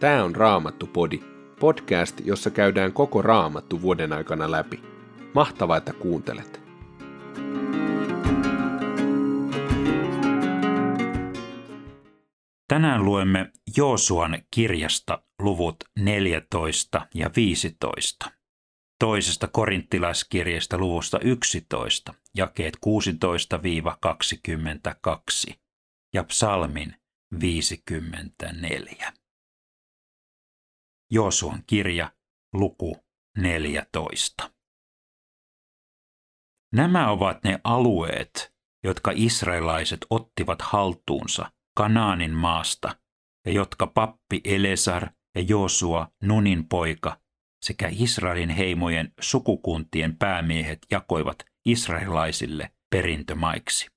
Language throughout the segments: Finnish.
Tämä on Raamattu-podi, podcast, jossa käydään koko Raamattu vuoden aikana läpi. Mahtavaa, että kuuntelet! Tänään luemme Joosuan kirjasta luvut 14 ja 15. Toisesta korinttilaiskirjasta luvusta 11, jakeet 16-22 ja psalmin 54. Joosuan kirja, luku 14. Nämä ovat ne alueet, jotka israelaiset ottivat haltuunsa Kanaanin maasta ja jotka pappi Elesar ja Joosua Nunin poika sekä Israelin heimojen sukukuntien päämiehet jakoivat israelaisille perintömaiksi.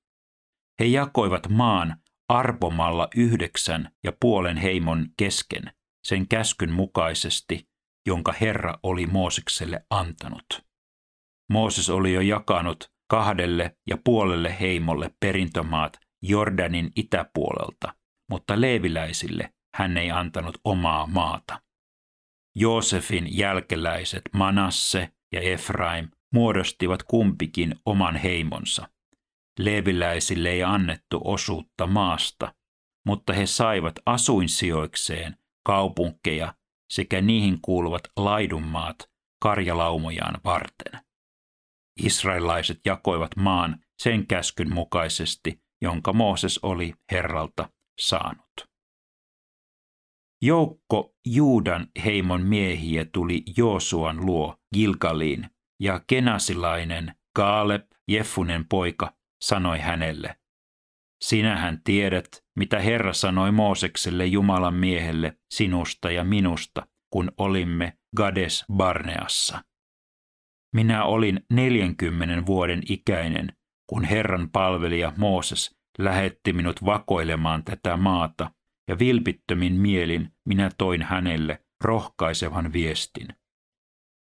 He jakoivat maan arpomalla yhdeksän ja puolen heimon kesken sen käskyn mukaisesti, jonka Herra oli Moosekselle antanut. Mooses oli jo jakanut kahdelle ja puolelle heimolle perintömaat Jordanin itäpuolelta, mutta leeviläisille hän ei antanut omaa maata. Joosefin jälkeläiset Manasse ja Efraim muodostivat kumpikin oman heimonsa. Leeviläisille ei annettu osuutta maasta, mutta he saivat asuinsijoikseen kaupunkeja sekä niihin kuuluvat laidunmaat karjalaumojaan varten. Israelaiset jakoivat maan sen käskyn mukaisesti, jonka Mooses oli Herralta saanut. Joukko Juudan heimon miehiä tuli Joosuan luo Gilgaliin, ja kenasilainen Kaaleb, Jeffunen poika, sanoi hänelle, Sinähän tiedät, mitä Herra sanoi Moosekselle Jumalan miehelle sinusta ja minusta, kun olimme Gades Barneassa. Minä olin neljänkymmenen vuoden ikäinen, kun Herran palvelija Mooses lähetti minut vakoilemaan tätä maata, ja vilpittömin mielin minä toin hänelle rohkaisevan viestin.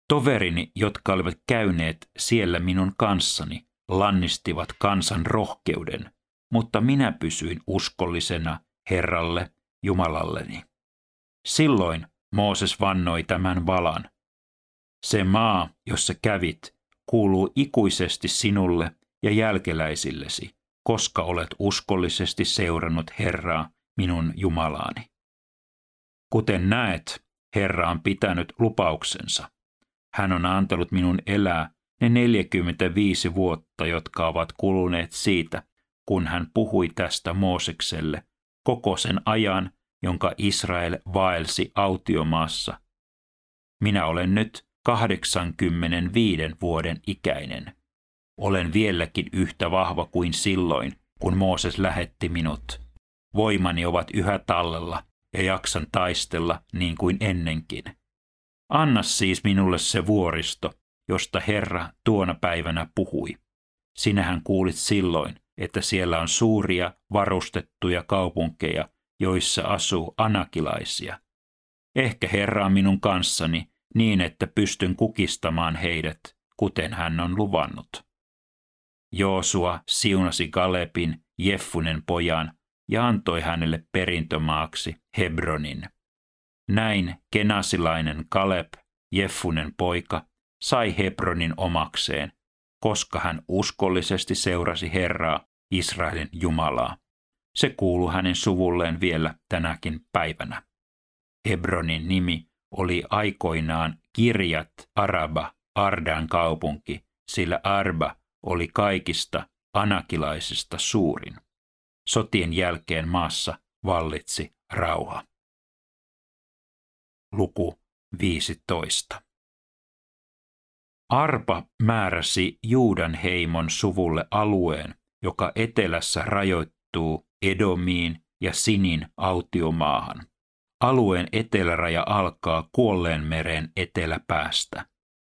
Toverini, jotka olivat käyneet siellä minun kanssani, lannistivat kansan rohkeuden, mutta minä pysyin uskollisena Herralle, Jumalalleni. Silloin Mooses vannoi tämän valan. Se maa, jossa kävit, kuuluu ikuisesti sinulle ja jälkeläisillesi, koska olet uskollisesti seurannut Herraa, minun Jumalaani. Kuten näet, Herra on pitänyt lupauksensa. Hän on antanut minun elää ne 45 vuotta, jotka ovat kuluneet siitä, kun hän puhui tästä Moosekselle koko sen ajan, jonka Israel vaelsi autiomaassa. Minä olen nyt 85 vuoden ikäinen. Olen vieläkin yhtä vahva kuin silloin, kun Mooses lähetti minut. Voimani ovat yhä tallella ja jaksan taistella niin kuin ennenkin. Anna siis minulle se vuoristo, josta Herra tuona päivänä puhui. Sinähän kuulit silloin, että siellä on suuria varustettuja kaupunkeja, joissa asuu anakilaisia. Ehkä Herra on minun kanssani niin, että pystyn kukistamaan heidät, kuten hän on luvannut. Joosua siunasi Galepin, Jeffunen pojan, ja antoi hänelle perintömaaksi Hebronin. Näin kenasilainen Kaleb, Jeffunen poika, sai Hebronin omakseen koska hän uskollisesti seurasi Herraa, Israelin Jumalaa. Se kuuluu hänen suvulleen vielä tänäkin päivänä. Hebronin nimi oli aikoinaan Kirjat Araba, Ardan kaupunki, sillä Arba oli kaikista anakilaisista suurin. Sotien jälkeen maassa vallitsi rauha. Luku 15. Arpa määräsi Juudan heimon suvulle alueen, joka etelässä rajoittuu Edomiin ja Sinin autiomaahan. Alueen eteläraja alkaa Kuolleen meren eteläpäästä.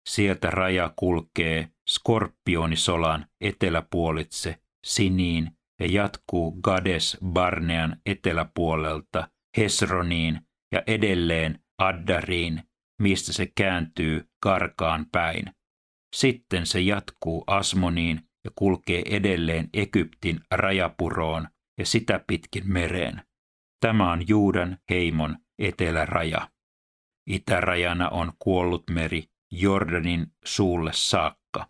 Sieltä raja kulkee Skorpionisolan eteläpuolitse Siniin ja jatkuu Gades Barnean eteläpuolelta Hesroniin ja edelleen Addariin, mistä se kääntyy Karkaan päin. Sitten se jatkuu Asmoniin ja kulkee edelleen Egyptin rajapuroon ja sitä pitkin mereen. Tämä on Juudan heimon eteläraja. Itärajana on kuollut meri Jordanin suulle saakka.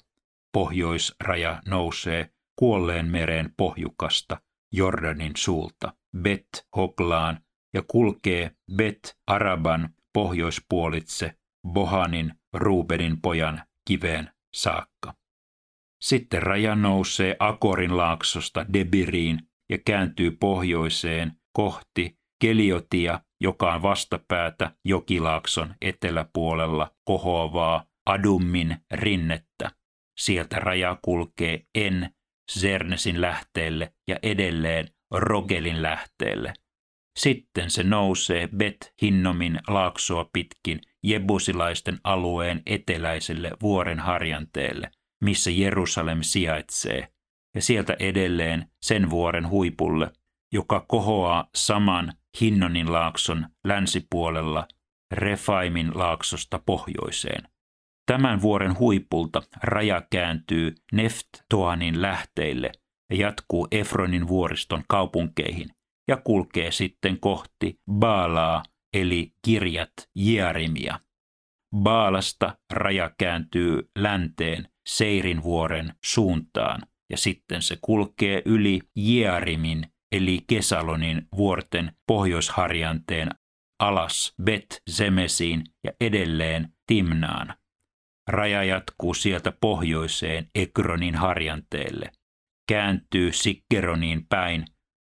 Pohjoisraja nousee kuolleen mereen pohjukasta Jordanin suulta Bet Hoklaan ja kulkee Bet Araban pohjoispuolitse Bohanin Ruubenin pojan kiveen saakka. Sitten raja nousee Akorin laaksosta Debiriin ja kääntyy pohjoiseen kohti Keliotia, joka on vastapäätä Jokilaakson eteläpuolella kohoavaa Adummin rinnettä. Sieltä raja kulkee En Zernesin lähteelle ja edelleen Rogelin lähteelle. Sitten se nousee Bet Hinnomin laaksoa pitkin Jebusilaisten alueen eteläiselle vuoren harjanteelle, missä Jerusalem sijaitsee, ja sieltä edelleen sen vuoren huipulle, joka kohoaa saman Hinnonin laakson länsipuolella Refaimin laaksosta pohjoiseen. Tämän vuoren huipulta raja kääntyy Neftoanin lähteille ja jatkuu Efronin vuoriston kaupunkeihin ja kulkee sitten kohti Baalaa eli kirjat Jearimia. Baalasta raja kääntyy länteen Seirin vuoren suuntaan ja sitten se kulkee yli Jearimin eli Kesalonin vuorten pohjoisharjanteen alas Bet Zemesiin ja edelleen Timnaan. Raja jatkuu sieltä pohjoiseen Ekronin harjanteelle, kääntyy Sikkeroniin päin,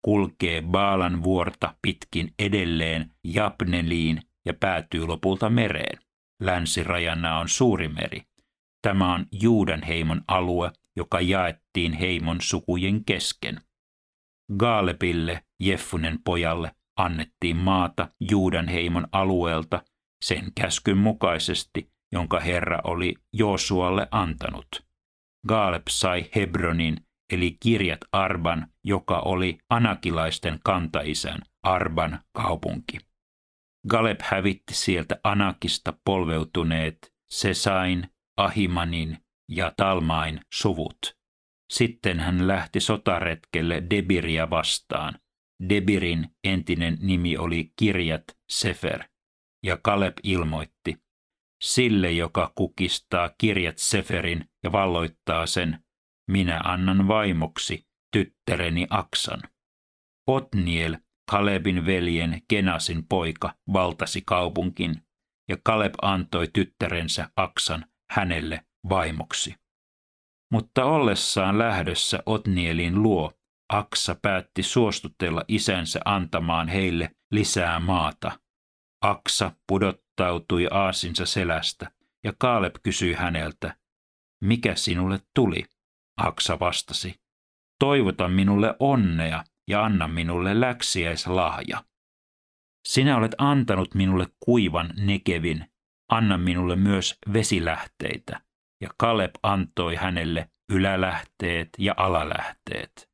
kulkee Baalan vuorta pitkin edelleen Japneliin ja päätyy lopulta mereen. Länsirajana on suuri meri. Tämä on Juudan heimon alue, joka jaettiin heimon sukujen kesken. Gaalepille, Jeffunen pojalle, annettiin maata Juudan heimon alueelta sen käskyn mukaisesti, jonka Herra oli Joosualle antanut. Gaalep sai Hebronin, eli kirjat Arban, joka oli anakilaisten kantaisän Arban kaupunki. Galeb hävitti sieltä Anakista polveutuneet Sesain, Ahimanin ja Talmain suvut. Sitten hän lähti sotaretkelle Debiria vastaan. Debirin entinen nimi oli Kirjat Sefer, ja Kaleb ilmoitti, sille, joka kukistaa Kirjat Seferin ja valloittaa sen, minä annan vaimoksi tyttäreni Aksan. Otniel, Kalebin veljen Kenasin poika, valtasi kaupunkin, ja Kaleb antoi tyttärensä Aksan hänelle vaimoksi. Mutta ollessaan lähdössä Otnielin luo, Aksa päätti suostutella isänsä antamaan heille lisää maata. Aksa pudottautui aasinsa selästä, ja Kaaleb kysyi häneltä, mikä sinulle tuli? Aksa vastasi, toivota minulle onnea ja anna minulle läksiäislahja. Sinä olet antanut minulle kuivan nekevin, anna minulle myös vesilähteitä ja Kaleb antoi hänelle ylälähteet ja alalähteet.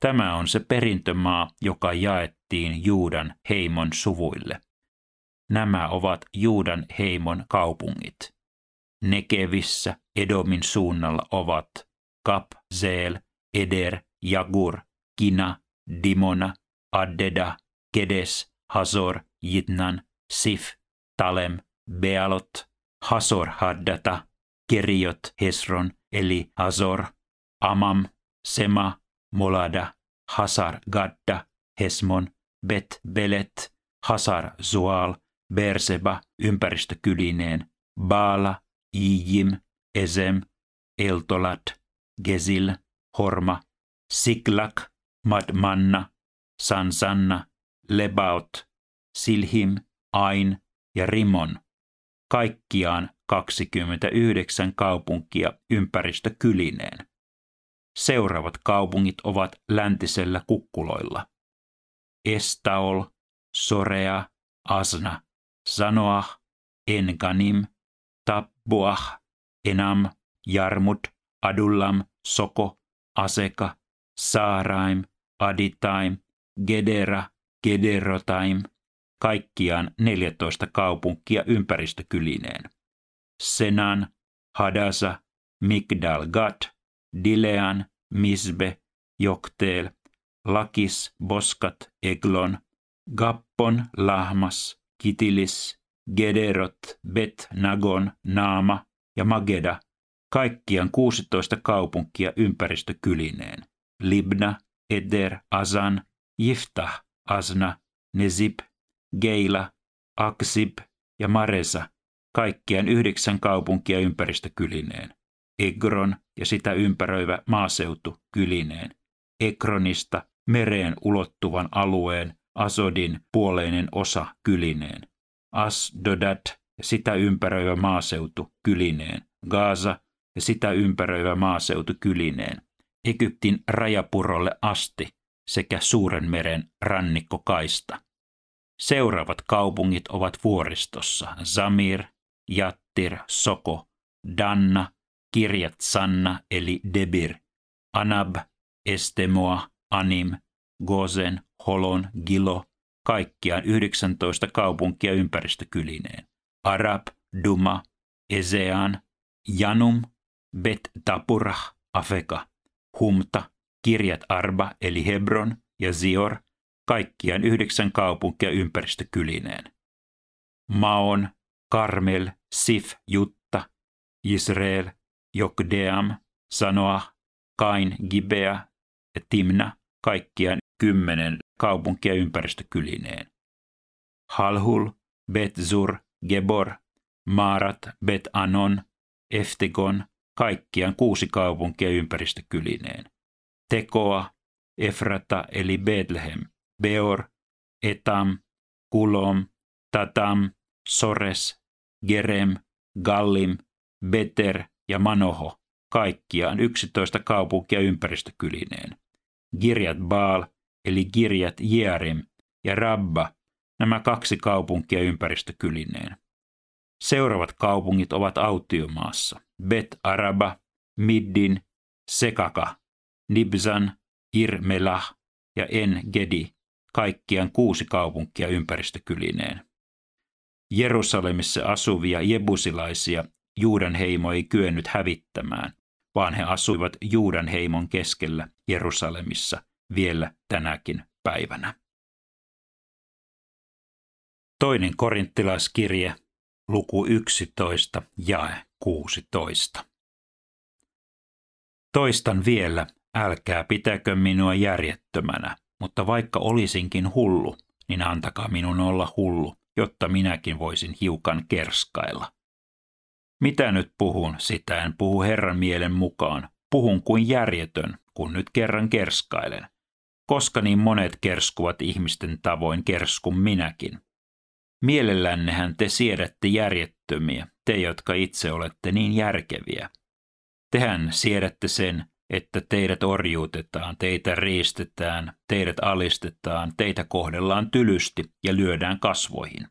Tämä on se perintömaa, joka jaettiin Juudan heimon suvuille. Nämä ovat Juudan heimon kaupungit. Nekevissä Edomin suunnalla ovat Kap, Zeel, Eder, Jagur, Kina, Dimona, Addeda, Kedes, Hazor, Jitnan, Sif, Talem, Bealot, Hasor Haddata, Keriot Hesron eli Hazor, Amam, Sema, Molada, Hasar Gadda, Hesmon, Bet Belet, Hasar Zual, Berseba ympäristökylineen, Baala, Ijim, Ezem, Eltolat, Gezil, Horma, Siklak, Madmanna, Sansanna, Lebaot, Silhim, Ain ja Rimon – kaikkiaan 29 kaupunkia ympäristökylineen. Seuraavat kaupungit ovat läntisellä kukkuloilla. Estaol, Sorea, Asna, Sanoah, Enganim, Tapbuah, Enam, Jarmut, Adullam, Soko, Aseka, Saaraim, Aditaim, Gedera, Gederotaim – kaikkiaan 14 kaupunkia ympäristökylineen. Senan, Hadasa, Migdal Gad, Dilean, Misbe, Jokteel, Lakis, Boskat, Eglon, Gappon, Lahmas, Kitilis, Gederot, Bet, Nagon, Naama ja Mageda, kaikkiaan 16 kaupunkia ympäristökylineen. Libna, Eder, Azan, Jiftah, Asna, Nezib, Geila, Aksib ja Maresa, kaikkiaan yhdeksän kaupunkia ympäristökylineen. Egron ja sitä ympäröivä maaseutu kylineen. Ekronista mereen ulottuvan alueen Asodin puoleinen osa kylineen. Asdodat ja sitä ympäröivä maaseutu kylineen. Gaza ja sitä ympäröivä maaseutu kylineen. Egyptin rajapurolle asti sekä Suuren meren rannikkokaista. Seuraavat kaupungit ovat vuoristossa Zamir, Jattir, Soko, Danna, Kirjat Sanna eli Debir, Anab, Estemoa, Anim, Gozen, Holon, Gilo, kaikkiaan 19 kaupunkia ympäristökylineen. Arab, Duma, Ezean, Janum, Bet Tapurah, Afeka, Humta, Kirjat Arba eli Hebron ja Zior, kaikkiaan yhdeksän kaupunkia ympäristökylineen. Maon, Karmel, Sif, Jutta, Israel, Jokdeam, Sanoa, Kain, Gibea ja Timna, kaikkiaan kymmenen kaupunkia ympäristökylineen. Halhul, Bet-Zur, Gebor, Maarat, Bet-Anon, Eftegon, kaikkiaan kuusi kaupunkia ympäristökylineen. Tekoa, Efrata eli Bethlehem, Beor, Etam, Kulom, Tatam, Sores, Gerem, Gallim, Beter ja Manoho, kaikkiaan 11 kaupunkia ympäristökylineen. Girjat Baal eli Girjat Jearim ja Rabba, nämä kaksi kaupunkia ympäristökylineen. Seuraavat kaupungit ovat autiomaassa. Bet Araba, Middin, Sekaka, Nibzan, Irmelah ja En Gedi, kaikkiaan kuusi kaupunkia ympäristökylineen. Jerusalemissa asuvia jebusilaisia Juudan heimo ei kyennyt hävittämään, vaan he asuivat Juudan heimon keskellä Jerusalemissa vielä tänäkin päivänä. Toinen korinttilaiskirje, luku 11, jae 16. Toistan vielä, älkää pitäkö minua järjettömänä, mutta vaikka olisinkin hullu, niin antakaa minun olla hullu, jotta minäkin voisin hiukan kerskailla. Mitä nyt puhun, sitä en puhu Herran mielen mukaan. Puhun kuin järjetön, kun nyt kerran kerskailen. Koska niin monet kerskuvat ihmisten tavoin kerskun minäkin. Mielellännehän te siedätte järjettömiä, te jotka itse olette niin järkeviä. Tehän siedätte sen, että teidät orjuutetaan, teitä riistetään, teidät alistetaan, teitä kohdellaan tylysti ja lyödään kasvoihin.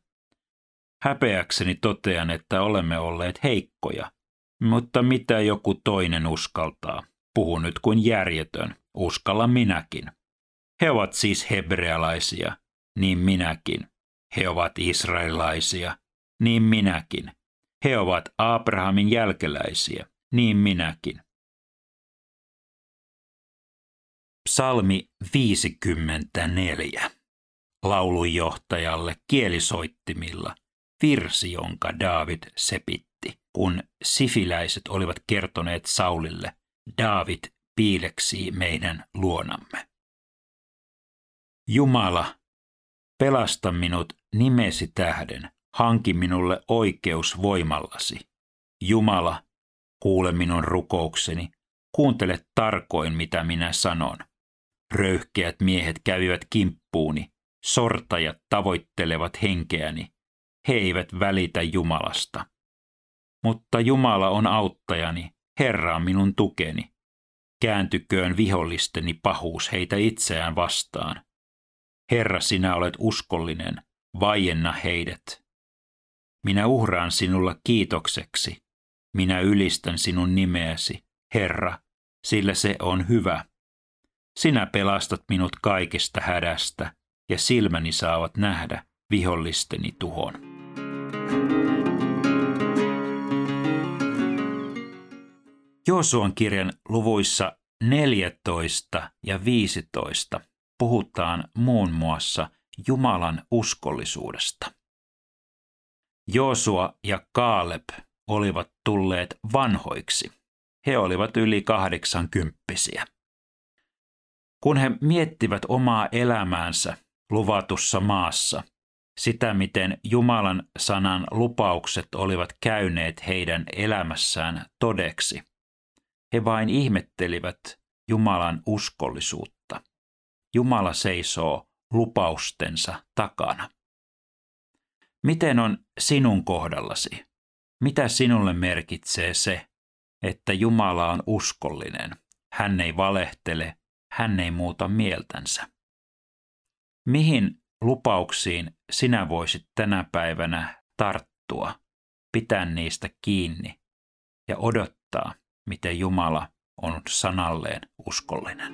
Häpeäkseni totean, että olemme olleet heikkoja, mutta mitä joku toinen uskaltaa? Puhun nyt kuin järjetön, uskalla minäkin. He ovat siis hebrealaisia, niin minäkin. He ovat israelilaisia, niin minäkin. He ovat Abrahamin jälkeläisiä, niin minäkin. Psalmi 54. Laulunjohtajalle kielisoittimilla virsi, jonka David sepitti, kun sifiläiset olivat kertoneet Saulille, David piileksii meidän luonamme. Jumala, pelasta minut nimesi tähden, hanki minulle oikeus voimallasi. Jumala, kuule minun rukoukseni, kuuntele tarkoin mitä minä sanon. Röyhkeät miehet kävivät kimppuuni, sortajat tavoittelevat henkeäni, he eivät välitä Jumalasta. Mutta Jumala on auttajani, Herra on minun tukeni. Kääntyköön vihollisteni pahuus heitä itseään vastaan. Herra, sinä olet uskollinen, vaienna heidät. Minä uhraan sinulla kiitokseksi. Minä ylistän sinun nimeäsi, Herra, sillä se on hyvä. Sinä pelastat minut kaikesta hädästä, ja silmäni saavat nähdä vihollisteni tuhon. Joosuan kirjan luvuissa 14 ja 15 puhutaan muun muassa Jumalan uskollisuudesta. Joosua ja Kaaleb olivat tulleet vanhoiksi. He olivat yli kahdeksankymppisiä. Kun he miettivät omaa elämäänsä luvatussa maassa, sitä miten Jumalan sanan lupaukset olivat käyneet heidän elämässään todeksi, he vain ihmettelivät Jumalan uskollisuutta. Jumala seisoo lupaustensa takana. Miten on sinun kohdallasi? Mitä sinulle merkitsee se, että Jumala on uskollinen? Hän ei valehtele, hän ei muuta mieltänsä. Mihin lupauksiin sinä voisit tänä päivänä tarttua, pitää niistä kiinni ja odottaa, miten Jumala on sanalleen uskollinen.